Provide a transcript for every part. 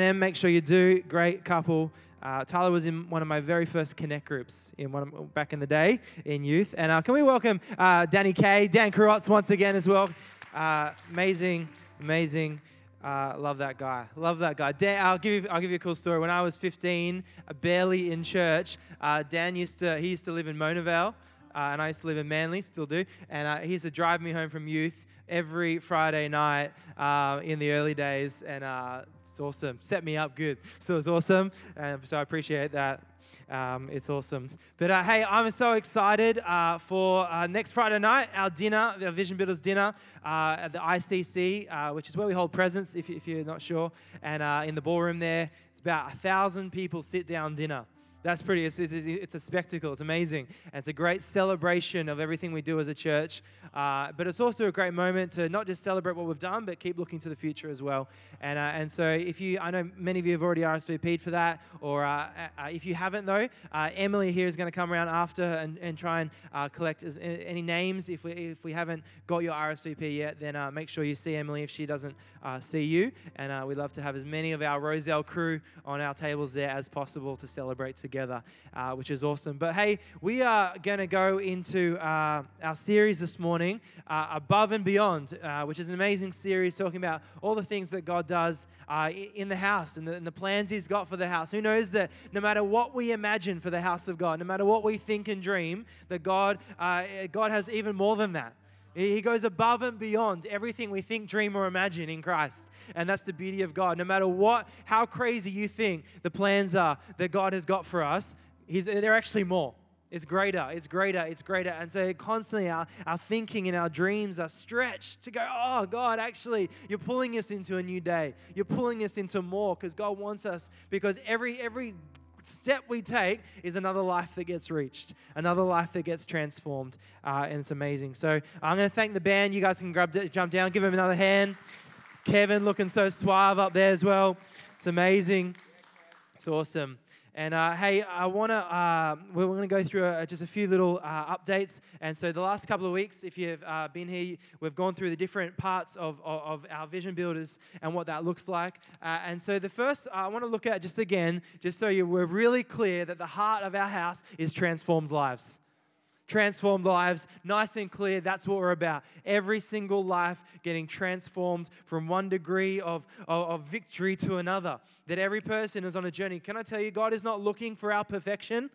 and make sure you do. Great couple. Uh, Tyler was in one of my very first Connect groups in one of, back in the day in youth. And uh, can we welcome uh, Danny Kay, Dan Karotz once again as well. Uh, amazing, amazing. Uh, love that guy. Love that guy. Dan, I'll give you. I'll give you a cool story. When I was 15, uh, barely in church, Dan used to. He used to live in Mona Vale, and I used to live in Manly. Still do. And he used to drive me home from youth every Friday night in the early days, and it's awesome. Set me up good. So it's awesome. Um, so I appreciate that. Um, it's awesome. But uh, hey, I'm so excited uh, for uh, next Friday night, our dinner, the Vision Builders dinner uh, at the ICC, uh, which is where we hold Presence, if, if you're not sure. And uh, in the ballroom there, it's about a thousand people sit down dinner. That's pretty, it's, it's, it's, a spectacle. It's amazing. And it's a great celebration of everything we do as a church. Uh, but it's also a great moment to not just celebrate what we've done, but keep looking to the future as well. And, uh, and so if you, I know many of you have already RSVP'd for that, or uh, uh if you haven't though, uh, Emily here is going to come around after and, and try and uh, collect as, any names. If we, if we haven't got your RSVP yet, then make sure you see Emily if she doesn't see you. And we'd love to have as many of our Rozelle crew on our tables there as possible to celebrate together together, uh, which is awesome. But hey, we are going to go into uh, our series this morning, uh, Above and Beyond, uh, which is an amazing series talking about all the things that God does uh, in the house and the, and the plans He's got for the house. Who knows that no matter what we imagine for the house of God, no matter what we think and dream, that God, uh, God has even more than that. He goes above and beyond everything we think, dream, or imagine in Christ. And that's the beauty of God. No matter what, how crazy you think the plans are that God has got for us, they're actually more. It's greater, it's greater, it's greater. And so constantly our, our thinking and our dreams are stretched to go, oh, God, actually, you're pulling us into a new day. You're pulling us into more because God wants us, because every, every step we take is another life that gets reached, another life that gets transformed, uh, and it's amazing. So I'm going to thank the band. You guys can grab, jump down, give them another hand. Kevin looking so suave up there as well. It's amazing. It's awesome. And uh, hey, I want to, uh, we're going to go through a, just a few little uh, updates. And so, the last couple of weeks, if you've uh, been here, we've gone through the different parts of, of, of our vision builders and what that looks like. Uh, and so, the first I want to look at just again, just so you, we're really clear that the heart of our house is transformed lives transformed lives, nice and clear. That's what we're about. Every single life getting transformed from one degree of, of, of, victory to another. That every person is on a journey. Can I tell you, God is not looking for our perfection,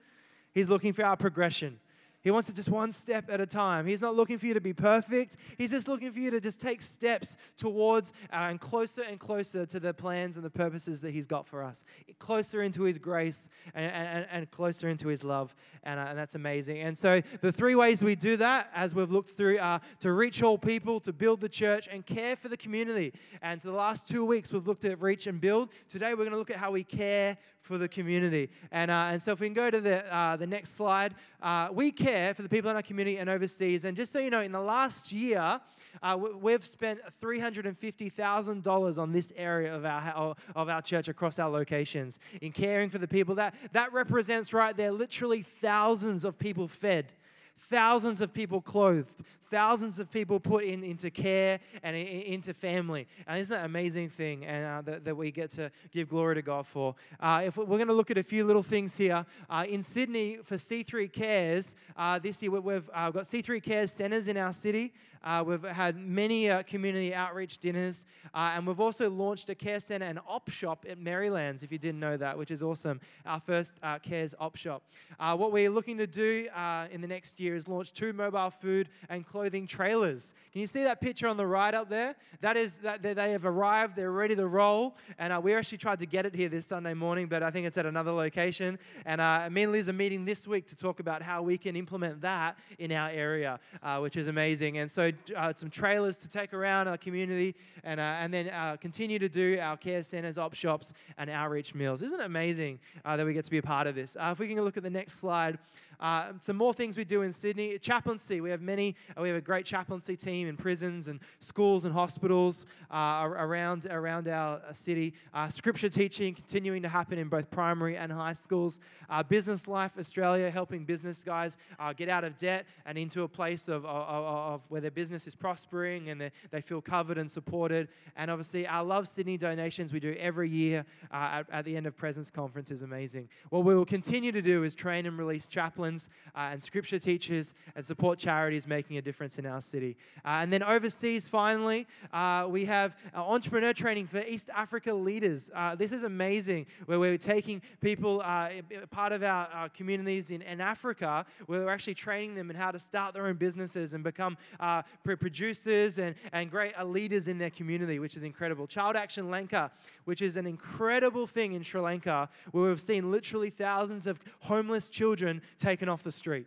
He's looking for our progression. He wants it just one step at a time. He's not looking for you to be perfect. He's just looking for you to just take steps towards uh, and closer and closer to the plans and the purposes that He's got for us. Closer into His grace and, and, and closer into His love. And, uh, and that's amazing. And so, the three ways we do that, as we've looked through, are to reach all people, to build the church, and care for the community. And so, the last two weeks, we've looked at reach and build. Today, we're going to look at how we care for the community. And, uh, and so, if we can go to the, uh, the next slide, uh, we care for the people in our community and overseas. And just so you know, in the last year, uh, we've spent $350,000 on this area of our, of our church across our locations in caring for the people. That, that represents right there literally thousands of people fed thousands of people clothed, thousands of people put in, into care and in, into family. And isn't that an amazing thing and, uh, that, that, we get to give glory to God for? Uh, if we're going to look at a few little things here. Uh, in Sydney, for C3 Cares, uh, this year we've uh, got C3 Cares centres in our city. Uh, we've had many community outreach dinners. and we've also launched a care centre and op shop at Marylands, if you didn't know that, which is awesome. Our first Cares op shop. what we're looking to do in the next year is launched two mobile food and clothing clothing trailers. Can you see that picture on the right up there? That is that they have arrived, they're ready to roll. And uh, we actually tried to get it here this Sunday morning, but I think it's at another location. And uh, me and Liz are meeting this week to talk about how we can implement that in our area, uh, which is amazing. And so, uh, some trailers to take around our community and, uh, and then uh, continue to do our care centers, op shops, and outreach meals. Isn't it amazing that we get to be a part of this? if we can look at the next slide. Uh, some more things we do in Sydney. Chaplaincy, we have many, uh, we have a great chaplaincy team in prisons and schools and hospitals uh, around, around our uh, city. Uh, scripture teaching continuing to happen in both primary and high schools. Business Life Australia, helping business guys get out of debt and into a place of, of, of where their business is prospering and they feel covered and supported. And obviously, our Love Sydney donations we do every year at, at the end of Presence Conference is amazing. What we will continue to do is train and release chaplains uh, and scripture teachers and support charities making a difference in our city. Uh, and then overseas, finally, uh, we have entrepreneur training for East Africa leaders. Uh, this is amazing, where we're taking people, uh, part of our, our communities in, in, Africa, where we're actually training them in how to start their own businesses and become uh, producers and, and great leaders in their community, which is incredible. Child Action Lanka, which is an incredible thing in Sri Lanka, where we've seen literally thousands of homeless children taken off the street.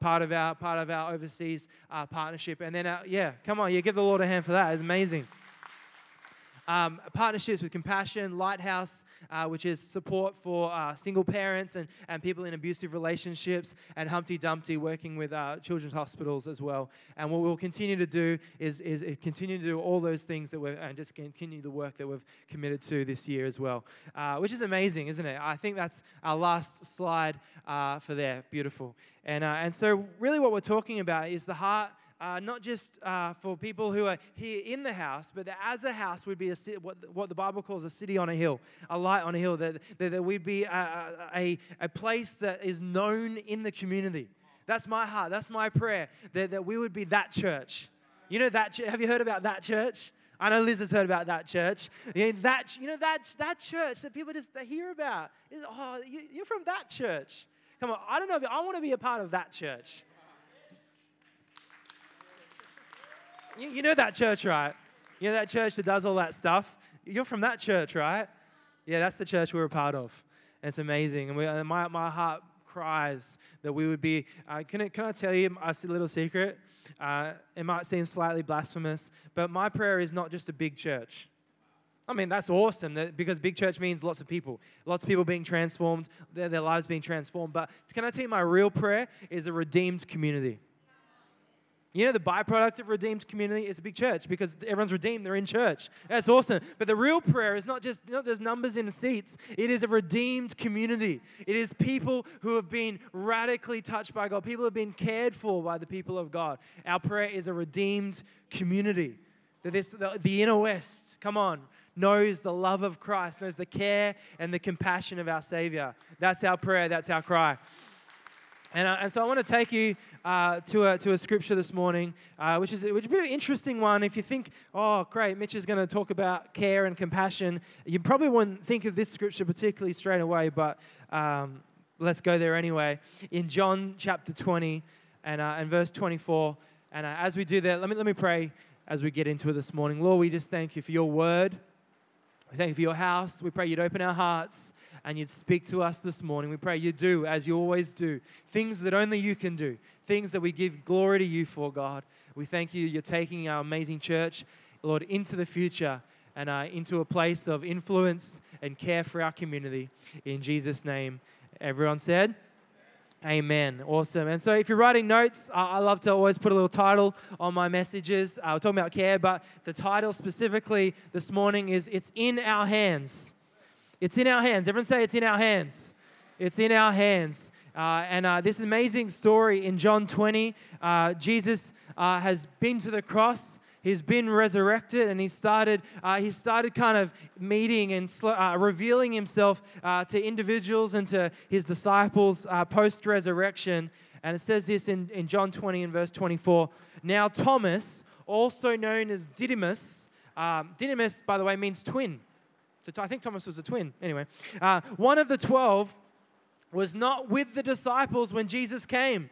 Part of our part of our overseas uh, partnership, and then uh, yeah, come on, yeah, give the Lord a hand for that. It's amazing. Um, partnerships with Compassion, Lighthouse, uh, which is support for uh, single parents and, and people in abusive relationships, and Humpty Dumpty, working with uh, children's hospitals as well. And what we'll continue to do is, is, continue to do all those things that we're, and just continue the work that we've committed to this year as well, uh, which is amazing, isn't it? I think that's our last slide uh, for there. Beautiful. And, uh, and so, really, what we're talking about is the heart uh, not just uh, for people who are here in the house, but that as a house would be a, what, what the Bible calls a city on a hill, a light on a hill, that, that, that we'd be a, a, a place that is known in the community. That's my heart. That's my prayer, that, that we would be that church. You know that, have you heard about that church? I know Liz has heard about that church. Yeah, that, you know, that, that church that people just hear about. Is, oh, you, you're from that church. Come on, I don't know I want to be a part of that church. You, you know that church, right? You know that church that does all that stuff? You're from that church, right? Yeah, that's the church we're a part of. It's amazing. And, we, and my, my heart cries that we would be. Uh, can, I, can I tell you a little secret? Uh, it might seem slightly blasphemous, but my prayer is not just a big church. I mean, that's awesome that, because big church means lots of people, lots of people being transformed, their, their lives being transformed. But can I tell you, my real prayer is a redeemed community. You know, the byproduct of redeemed community is a big church because everyone's redeemed, they're in church. That's awesome. But the real prayer is not just, not just numbers in seats, it is a redeemed community. It is people who have been radically touched by God, people who have been cared for by the people of God. Our prayer is a redeemed community. That this, the, the inner west, come on, knows the love of Christ, knows the care and the compassion of our Savior. That's our prayer, that's our cry. And, uh, and so I want to take you uh, to, a, to a scripture this morning, uh, which, is, which is a bit of an interesting one. If you think, oh, great, Mitch is going to talk about care and compassion, you probably wouldn't think of this scripture particularly straight away, but um, let's go there anyway. In John chapter 20 and, uh, and verse 24, and uh, as we do that, let me, let me pray as we get into it this morning. Lord, we just thank you for your word. We thank you for your house. We pray you'd open our hearts and you'd speak to us this morning. We pray you do, as you always do, things that only you can do, things that we give glory to you for, God. We thank you, you're taking our amazing church, Lord, into the future and uh, into a place of influence and care for our community. In Jesus' name, everyone said, Amen. Awesome. And so, if you're writing notes, I love to always put a little title on my messages. Uh, we're talking about care, but the title specifically this morning is It's in Our Hands. It's in our hands. Everyone say it's in our hands. It's in our hands. Uh, and uh, this amazing story in John 20, uh, Jesus uh, has been to the cross. He's been resurrected, and he started. Uh, he started kind of meeting and uh, revealing himself to individuals and to his disciples post resurrection. And it says this in, in John 20 and verse 24. Now Thomas, also known as Didymus, um, Didymus, by the way, means twin. So I think Thomas was a twin. Anyway, uh, one of the 12 was not with the disciples when Jesus came.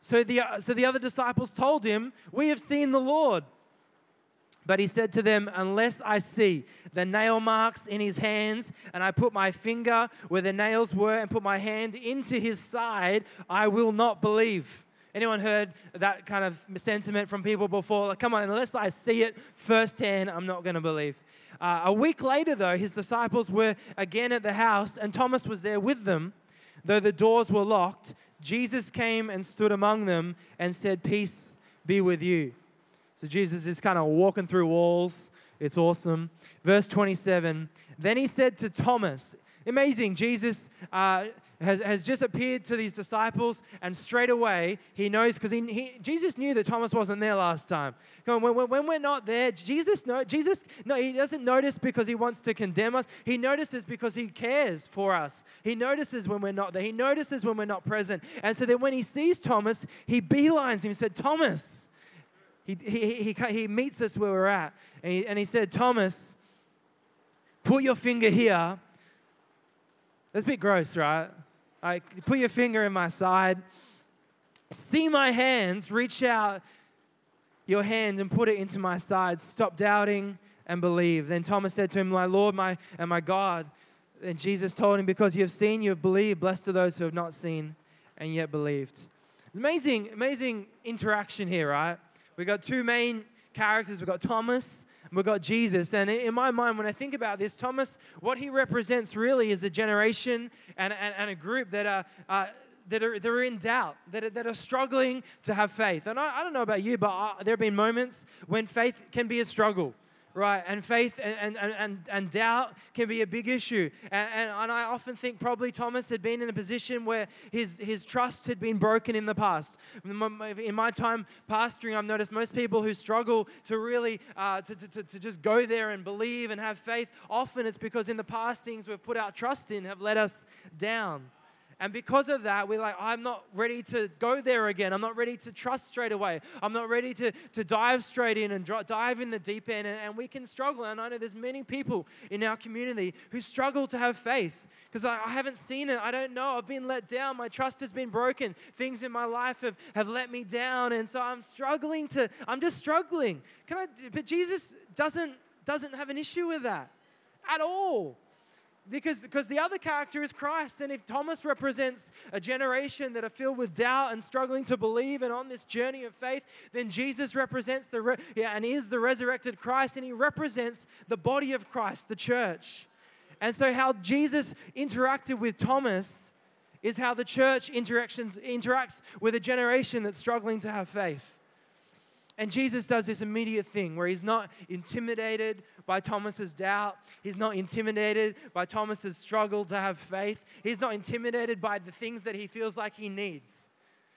So the, uh, so the other disciples told him, We have seen the Lord. But he said to them, Unless I see the nail marks in his hands, and I put my finger where the nails were, and put my hand into his side, I will not believe. Anyone heard that kind of sentiment from people before? Like, come on, unless I see it firsthand, I'm not going to believe. Uh, a week later, though, his disciples were again at the house, and Thomas was there with them. Though the doors were locked, Jesus came and stood among them and said, Peace be with you. So Jesus is kind of walking through walls. It's awesome. Verse 27 Then he said to Thomas, Amazing, Jesus uh, has, has just appeared to these disciples, and straight away he knows because he, he, Jesus knew that Thomas wasn't there last time. When, when, when we're not there, Jesus no, Jesus no, he doesn't notice because he wants to condemn us. He notices because he cares for us. He notices when we're not there. He notices when we're not present. And so then when he sees Thomas, he beelines him. He said, Thomas. He, he, he, he meets us where we're at. And he, and he said, Thomas, put your finger here. That's a bit gross, right? Like, put your finger in my side. See my hands. Reach out your hand and put it into my side. Stop doubting and believe. Then Thomas said to him, My Lord my, and my God. And Jesus told him, Because you have seen, you have believed. Blessed are those who have not seen and yet believed. Amazing, amazing interaction here, right? We've got two main characters. We've got Thomas we've got Jesus. And in my mind, when I think about this, Thomas, what he represents really is a generation and, and, and a group that are. Uh, that are, that are in doubt, that are, that are struggling to have faith. And I, I don't know about you, but I, there have been moments when faith can be a struggle right? And faith and, and, and, and doubt can be a big issue. And, and, and, I often think probably Thomas had been in a position where his, his trust had been broken in the past. In my time pastoring, I've noticed most people who struggle to really, uh, to, to, to just go there and believe and have faith, often it's because in the past things we've put our trust in have let us down. And because of that, we're like, I'm not ready to go there again. I'm not ready to trust straight away. I'm not ready to, to dive straight in and dive in the deep end. And, and we can struggle. And I know there's many people in our community who struggle to have faith because I, I, haven't seen it. I don't know. I've been let down. My trust has been broken. Things in my life have, have let me down. And so I'm struggling to, I'm just struggling. Can I, but Jesus doesn't, doesn't have an issue with that at all because, because the other character is Christ. And if Thomas represents a generation that are filled with doubt and struggling to believe and on this journey of faith, then Jesus represents the re- yeah, and is the resurrected Christ, and he represents the body of Christ, the church. And so, how Jesus interacted with Thomas is how the church interactions interacts with a generation that's struggling to have faith. And Jesus does this immediate thing where he's not intimidated by Thomas's doubt. He's not intimidated by Thomas's struggle to have faith. He's not intimidated by the things that he feels like he needs.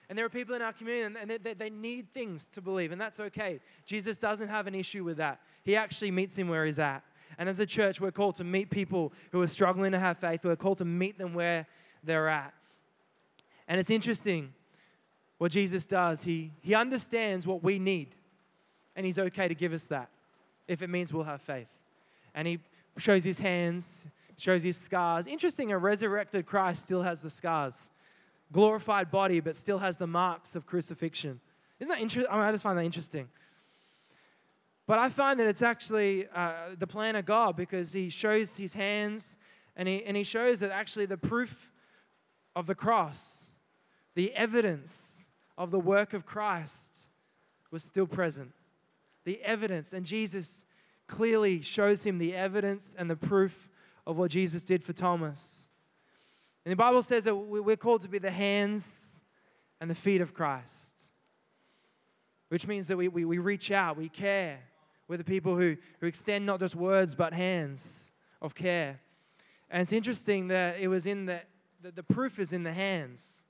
And there are people in our community and they, they, need things to believe, and that's okay. Jesus doesn't have an issue with that. He actually meets him where he's at. And as a church, we're called to meet people who are struggling to have faith. We're called to meet them where they're at. And it's interesting what Jesus does, he, he understands what we need, and he's okay to give us that if it means we'll have faith. And he shows his hands, shows his scars. Interesting, a resurrected Christ still has the scars. Glorified body, but still has the marks of crucifixion. Isn't that interesting? I, mean, I just find that interesting. But I find that it's actually uh, the plan of God because he shows his hands and he, and he shows that actually the proof of the cross, the evidence of the work of Christ was still present. The evidence, and Jesus clearly shows him the evidence and the proof of what Jesus did for Thomas. And the Bible says that we're called to be the hands and the feet of Christ, which means that we, we, we reach out, we care. We're the people who, who extend not just words but hands of care. And it's interesting that it was in the, the, the proof is in the hands.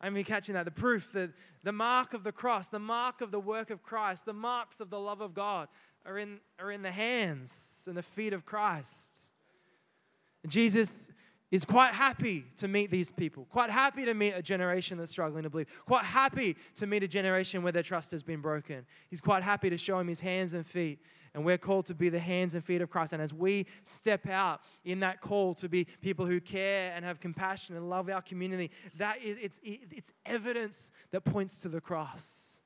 I mean, catching that. The proof, the, the mark of the cross, the mark of the work of Christ, the marks of the love of God are in, are in the hands and the feet of Christ. And Jesus is quite happy to meet these people, quite happy to meet a generation that's struggling to believe, quite happy to meet a generation where their trust has been broken. He's quite happy to show him his hands and feet and we're called to be the hands and feet of Christ. And as we step out in that call to be people who care and have compassion and love our community, that is it's, it's evidence that points to the cross.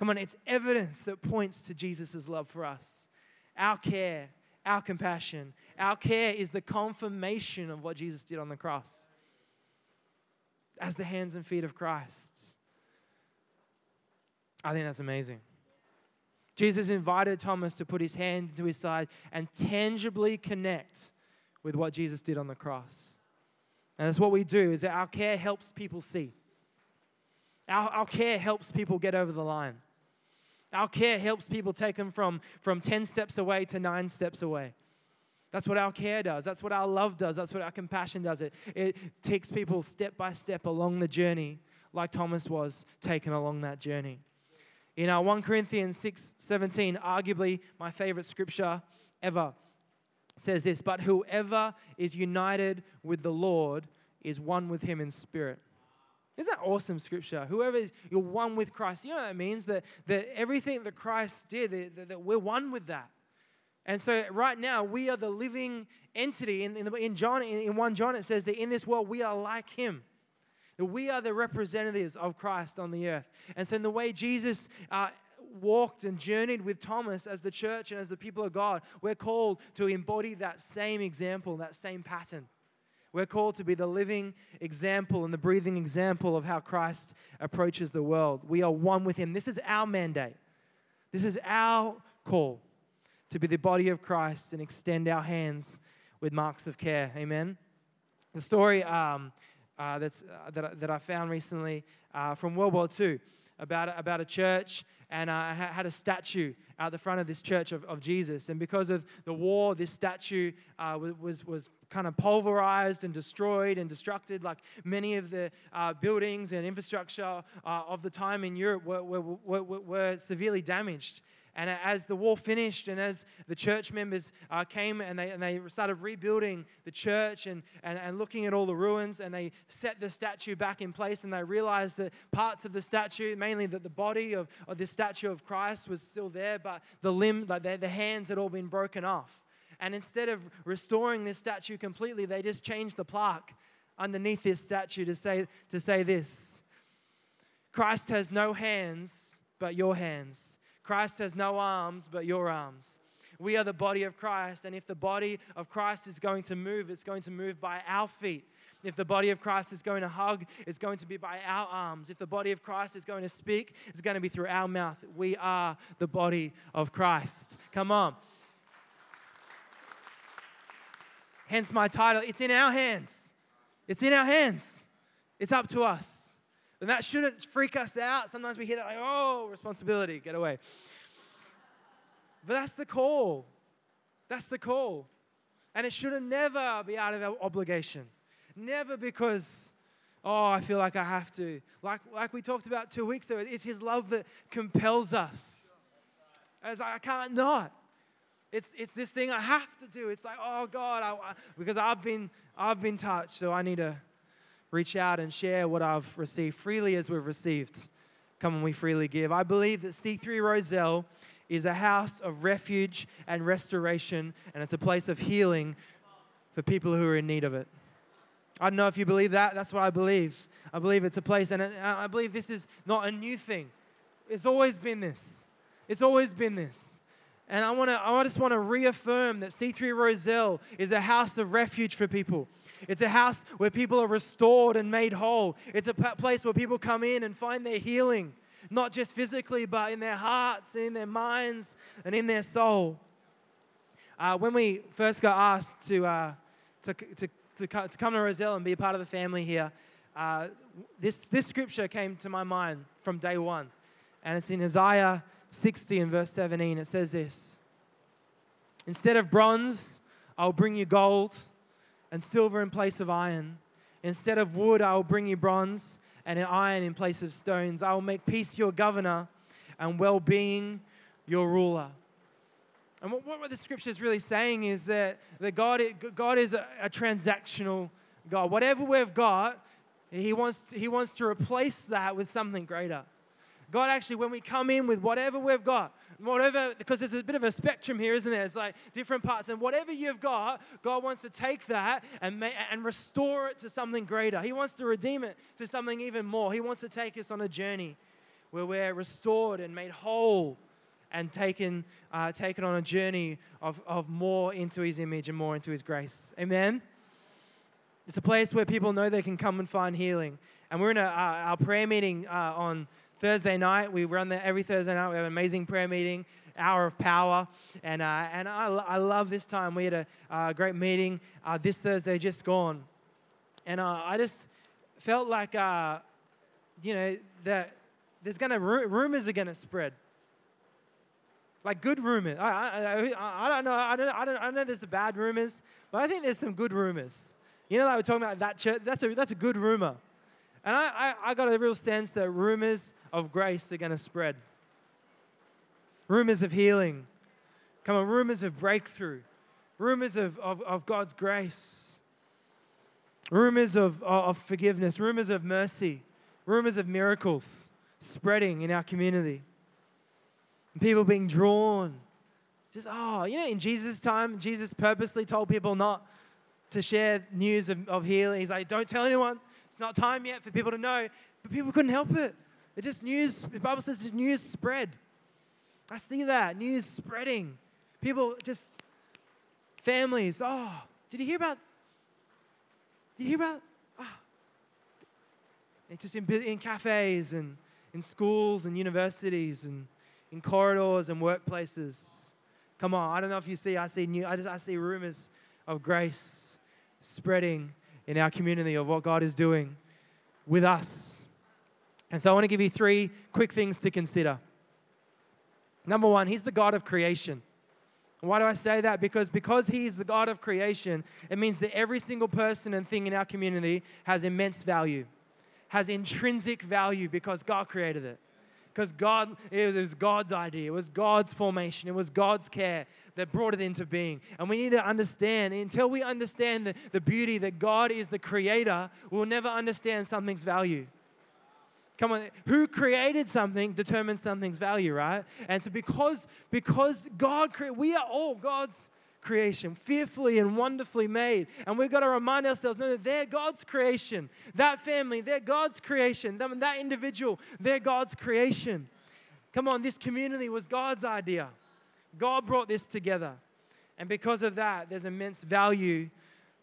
Come on, it's evidence that points to Jesus' love for us. Our care, our compassion, our care is the confirmation of what Jesus did on the cross as the hands and feet of Christ. I think that's amazing. Jesus invited Thomas to put his hand to his side and tangibly connect with what Jesus did on the cross. And that's what we do is that our care helps people see. Our, our care helps people get over the line. Our care helps people take them from, from 10 steps away to nine steps away. That's what our care does. That's what our love does. That's what our compassion does. It, it takes people step by step along the journey, like Thomas was taken along that journey. In our 1 Corinthians 6 17, arguably my favorite scripture ever, says this But whoever is united with the Lord is one with him in spirit. Isn't that awesome scripture? Whoever is, you're one with Christ. You know what that means? That, that everything that Christ did, that, that we're one with that. And so right now, we are the living entity. In, in, the, in, John, in, in 1 John, it says that in this world, we are like him. That we are the representatives of Christ on the earth. And so in the way Jesus uh, walked and journeyed with Thomas as the church and as the people of God, we're called to embody that same example, that same pattern. We're called to be the living example and the breathing example of how Christ approaches the world. We are one with Him. This is our mandate. This is our call to be the body of Christ and extend our hands with marks of care. Amen. The story um, uh, that's, uh, that, that I found recently uh, from World War II about, about a church and uh, had a statue out the front of this church of, of Jesus. And because of the war, this statue uh, was, was kind of pulverized and destroyed and destructed, like many of the uh, buildings and infrastructure uh, of the time in Europe were, were, were, were severely damaged. And as the war finished, and as the church members uh, came and they, and they started rebuilding the church and, and, and looking at all the ruins, and they set the statue back in place, and they realized that parts of the statue, mainly that the body of, of this statue of Christ was still there, but the limb, like the, the hands had all been broken off. And instead of restoring this statue completely, they just changed the plaque underneath this statue to say, to say this Christ has no hands but your hands. Christ has no arms but your arms. We are the body of Christ, and if the body of Christ is going to move, it's going to move by our feet. If the body of Christ is going to hug, it's going to be by our arms. If the body of Christ is going to speak, it's going to be through our mouth. We are the body of Christ. Come on. Hence my title. It's in our hands. It's in our hands. It's up to us. And that shouldn't freak us out. Sometimes we hear that, like, oh, responsibility, get away. But that's the call. That's the call. And it should never be out of our obligation. Never because, oh, I feel like I have to. Like, like we talked about two weeks ago, it's His love that compels us. As I can't not. It's, it's this thing I have to do. It's like, oh God, I, I, because I've been, I've been touched, so I need to reach out and share what I've received freely as we've received. Come and we freely give. I believe that C3 Rozelle is a house of refuge and restoration, and it's a place of healing for people who are in need of it. I don't know if you believe that. That's what I believe. I believe it's a place, and I believe this is not a new thing. It's always been this. It's always been this. And I, wanna, I just want to reaffirm that C3 Rozelle is a house of refuge for people. It's a house where people are restored and made whole. It's a place where people come in and find their healing, not just physically, but in their hearts, in their minds, and in their soul. Uh, when we first got asked to, uh, to, to, to, to, come to Rozelle and be a part of the family here, uh, this, this scripture came to my mind from day one. And it's in Isaiah 60 and verse 17. It says this Instead of bronze, I'll bring you gold and silver in place of iron. Instead of wood, I will bring you bronze, and iron in place of stones. I will make peace your governor, and well being your ruler. And what, what the scripture is really saying is that, that God, God is a, a transactional God. Whatever we've got, he wants, he wants to replace that with something greater. God actually, when we come in with whatever we've got, whatever, because there's a bit of a spectrum here, isn't there? It's like different parts. And whatever you've got, God wants to take that and, make, and restore it to something greater. He wants to redeem it to something even more. He wants to take us on a journey where we're restored and made whole and taken, uh, taken on a journey of, of more into His image and more into His grace. Amen? It's a place where people know they can come and find healing. And we're in a, uh, our prayer meeting uh, on Thursday night. We run there every Thursday night. We have an amazing prayer meeting, hour of power. And, uh, and I, I love this time. We had a uh, great meeting uh, this Thursday just gone. And uh, I just felt like, uh, you know, that there's to, rumors are to spread. Like good rumors. I, I, I, I, don't know. I don't, I, don't, I know there's some bad rumors, but I think there's some good rumors. You know, like we're talking about that church, that's a, that's a good rumor. And I, I, I got a real sense that rumors of grace are going to spread. Rumors of healing. Come on, rumors of breakthrough. Rumors of, of, of God's grace. Rumors of, of forgiveness. Rumors of mercy. Rumors of miracles spreading in our community. And people being drawn. Just, oh, you know, in Jesus' time, Jesus purposely told people not to share news of, of healing. He's like, don't tell anyone. It's not time yet for people to know. But people couldn't help it. It just news, the Bible says the news spread. I see that, news spreading. People just, families, oh, did you hear about, did you hear about, oh. It's just in, in cafes and in schools and universities and in corridors and workplaces. Come on, I don't know if you see, I see new, I just I see rumors of grace spreading in our community of what God is doing with us. And so I want to give you three quick things to consider. Number one, He's the God of creation. Why do I say that? Because because He's the God of creation, it means that every single person and thing in our community has immense value, has intrinsic value because God created it because God, it was God's idea, it was God's formation, it was God's care that brought it into being. And we need to understand, until we understand the, the beauty that God is the creator, we'll never understand something's value. Come on, who created something determines something's value, right? And so because because God created, we are all God's creation, fearfully and wonderfully made. And we've got to remind ourselves no, that they're God's creation. That family, they're God's creation. That individual, they're God's creation. Come on, this community was God's idea. God brought this together. And because of that, there's immense value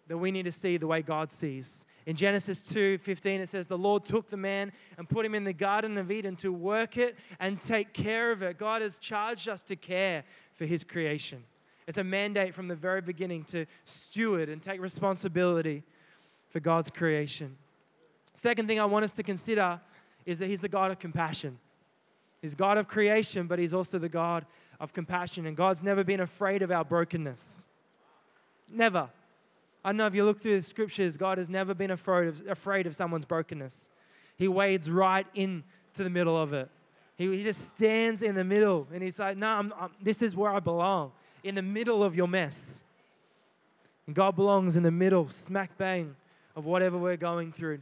that we need to see the way God sees. In Genesis 2:15 it says, The Lord took the man and put him in the Garden of Eden to work it and take care of it. God has charged us to care for his creation. It's a mandate from the very beginning to steward and take responsibility for God's creation. Second thing I want us to consider is that He's the God of compassion. He's God of creation, but He's also the God of compassion. And God's never been afraid of our brokenness. Never. I know if you look through the scriptures, God has never been afraid of, afraid of someone's brokenness. He wades right into the middle of it. He, he just stands in the middle and he's like, No, I'm, I'm, this is where I belong in the middle of your mess. And God belongs in the middle, smack bang, of whatever we're going through.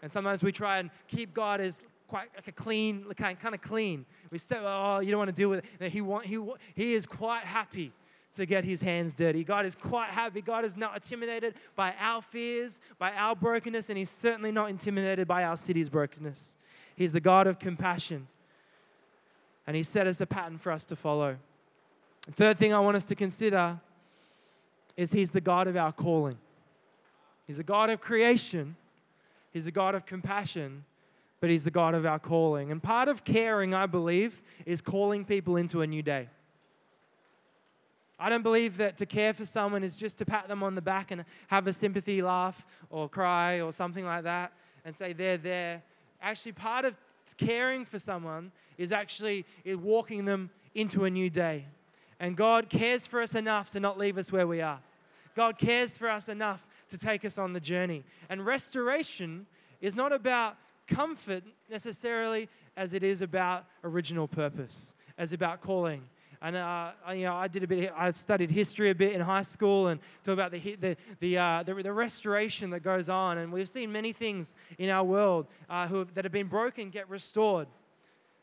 And sometimes we try and keep God as quite like a clean, kind, kind of clean. We say, oh, you don't want to deal with it. He, want, he, he is quite happy to get his hands dirty. God is quite happy. God is not intimidated by our fears, by our brokenness, and he's certainly not intimidated by our city's brokenness. He's the God of compassion. And he set us a pattern for us to follow. Third thing I want us to consider is He's the God of our calling. He's a God of creation, He's a God of compassion, but He's the God of our calling. And part of caring, I believe, is calling people into a new day. I don't believe that to care for someone is just to pat them on the back and have a sympathy laugh or cry or something like that and say they're there. Actually, part of caring for someone is actually walking them into a new day. And God cares for us enough to not leave us where we are. God cares for us enough to take us on the journey. And restoration is not about comfort necessarily as it is about original purpose, as about calling. And uh, I, you know, I did a bit. I studied history a bit in high school, and talk about the the the, uh, the, the restoration that goes on. And we've seen many things in our world uh, who have, that have been broken get restored.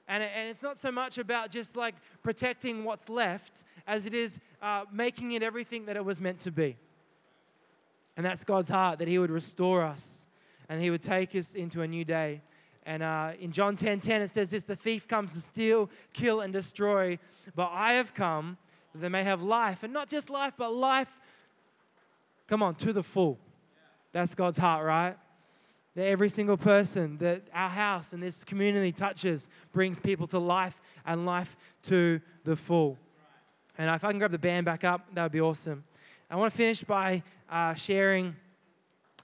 And, and it's not so much about just like protecting what's left as it is uh, making it everything that it was meant to be. And that's God's heart, that He would restore us and He would take us into a new day. And uh, in John 10:10 10, 10, it says this: "The thief comes to steal, kill, and destroy, but I have come that they may have life, and not just life, but life. Come on, to the full. That's God's heart, right? that every single person that our house and this community touches brings people to life and life to the full. And if I can grab the band back up, that would be awesome. I want to finish by uh, sharing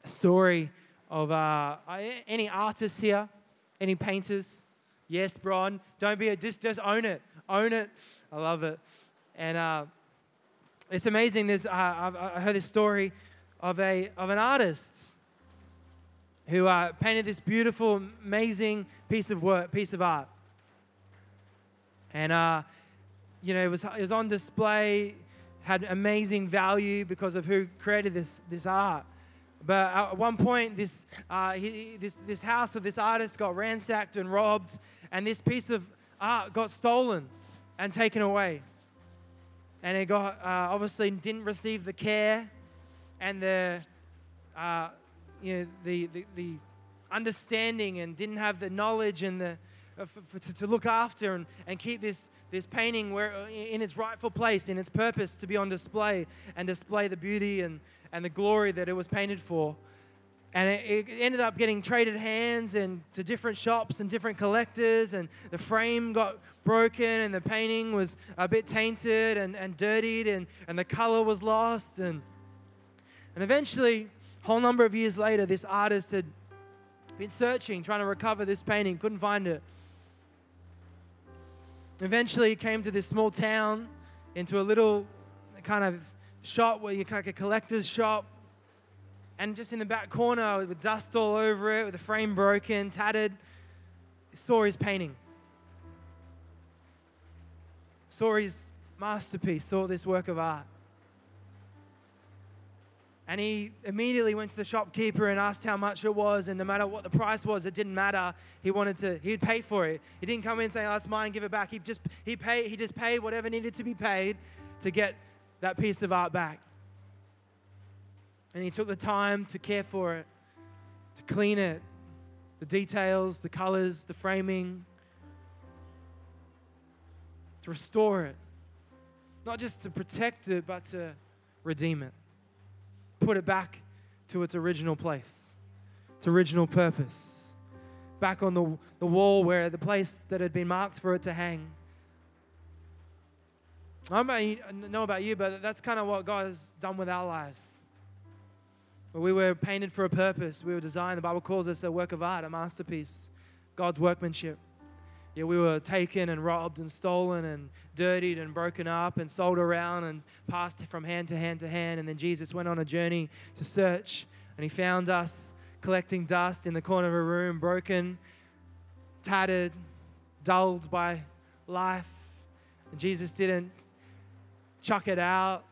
a story of uh, any artists here, any painters. Yes, Bron. Don't be a, just just own it, own it. I love it, and uh, it's amazing. There's uh, I heard this story of a of an artist who uh, painted this beautiful, amazing piece of work, piece of art, and uh, you know it was it was on display, had amazing value because of who created this this art. But at one point, this, uh, he, this, this house of this artist got ransacked and robbed, and this piece of art got stolen and taken away. And it got, uh, obviously, didn't receive the care and the, uh, you know, the, the, the, understanding and didn't have the knowledge and the, uh, for, to, to, look after and, and keep this, this painting where, in its rightful place, in its purpose to be on display and display the beauty and, and the glory that it was painted for. And it, it ended up getting traded hands and to different shops and different collectors, and the frame got broken, and the painting was a bit tainted and, and dirtied, and, and the color was lost. And, and eventually, a whole number of years later, this artist had been searching, trying to recover this painting, couldn't find it. Eventually, he came to this small town into a little kind of shop where you like a collector's shop. And just in the back corner with dust all over it, with the frame broken, tattered, saw his painting. Saw his masterpiece, saw this work of art. And he immediately went to the shopkeeper and asked how much it was, and no matter what the price was, it didn't matter. He wanted to, he'd pay for it. He didn't come in saying, oh, that's mine, give it back. He just he paid, he just paid whatever needed to be paid to get that piece of art back. And he took the time to care for it, to clean it, the details, the colors, the framing, to restore it. Not just to protect it, but to redeem it. Put it back to its original place, its original purpose. Back on the, the wall where the place that had been marked for it to hang. I don't know about you, but that's kind of what God has done with our lives. We were painted for a purpose. We were designed. The Bible calls us a work of art, a masterpiece, God's workmanship. Yeah, we were taken and robbed and stolen and dirtied and broken up and sold around and passed from hand to hand to hand. And then Jesus went on a journey to search and he found us collecting dust in the corner of a room, broken, tattered, dulled by life. And Jesus didn't chuck it out.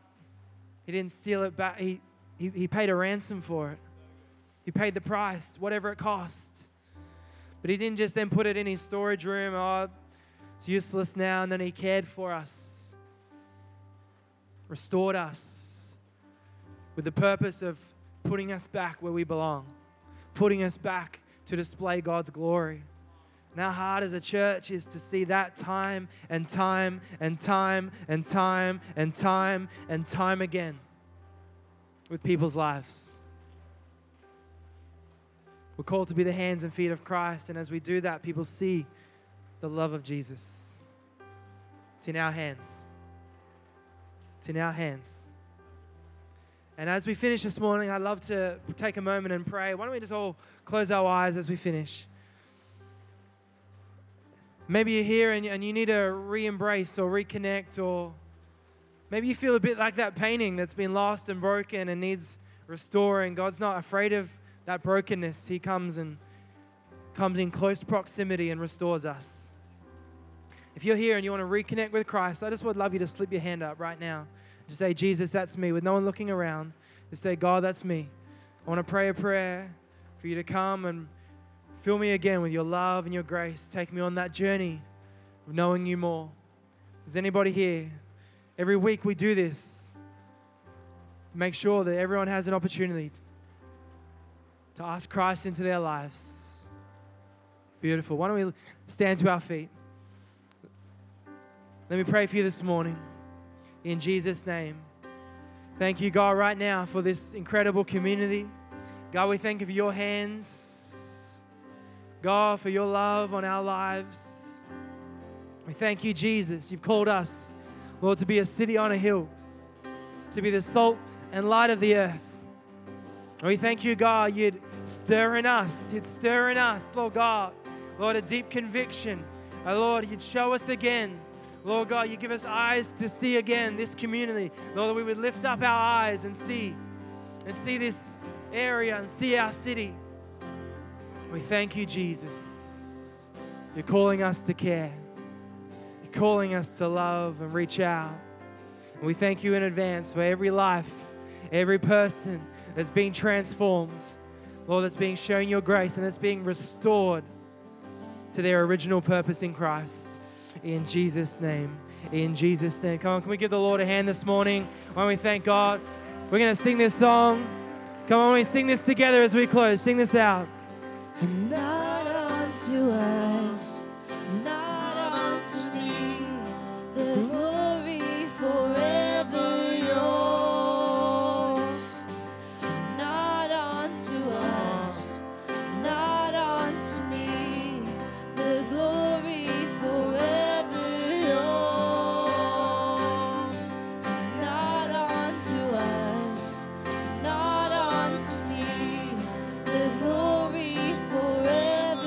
He didn't steal it back. He, he, he paid a ransom for it. He paid the price, whatever it cost. But he didn't just then put it in his storage room. Oh, it's useless now. And then he cared for us, restored us with the purpose of putting us back where we belong, putting us back to display God's glory. And our heart as a church is to see that time and time and time and time and time and time again with people's lives. We're called to be the hands and feet of Christ, and as we do that, people see the love of Jesus. It's in our hands. It's in our hands. And as we finish this morning, I'd love to take a moment and pray. Why don't we just all close our eyes as we finish? Maybe you're here and, and you need to re embrace or reconnect, or maybe you feel a bit like that painting that's been lost and broken and needs restoring. God's not afraid of that brokenness. He comes and comes in close proximity and restores us. If you're here and you want to reconnect with Christ, I just would love you to slip your hand up right now. Just say, Jesus, that's me, with no one looking around. Just say, God, that's me. I want to pray a prayer for you to come and Fill me again with your love and your grace. Take me on that journey of knowing you more. Is anybody here? Every week we do this. Make sure that everyone has an opportunity to ask Christ into their lives. Beautiful. Why don't we stand to our feet? Let me pray for you this morning in Jesus' name. Thank you, God, right now for this incredible community. God, we thank you for your hands God, for your love on our lives. We thank you, Jesus. You've called us, Lord, to be a city on a hill, to be the salt and light of the earth. We thank you, God, you'd stir in us. You'd stir in us, Lord God. Lord, a deep conviction. Oh, Lord, you'd show us again. Lord God, you give us eyes to see again this community. Lord, that we would lift up our eyes and see, and see this area and see our city. We thank you, Jesus. You're calling us to care. You're calling us to love and reach out. And we thank you in advance for every life, every person that's being transformed. Lord, that's being shown your grace and that's being restored to their original purpose in Christ. In Jesus' name. In Jesus' name. Come on, can we give the Lord a hand this morning? Why don't we thank God, we're going to sing this song. Come on, we sing this together as we close. Sing this out. And not unto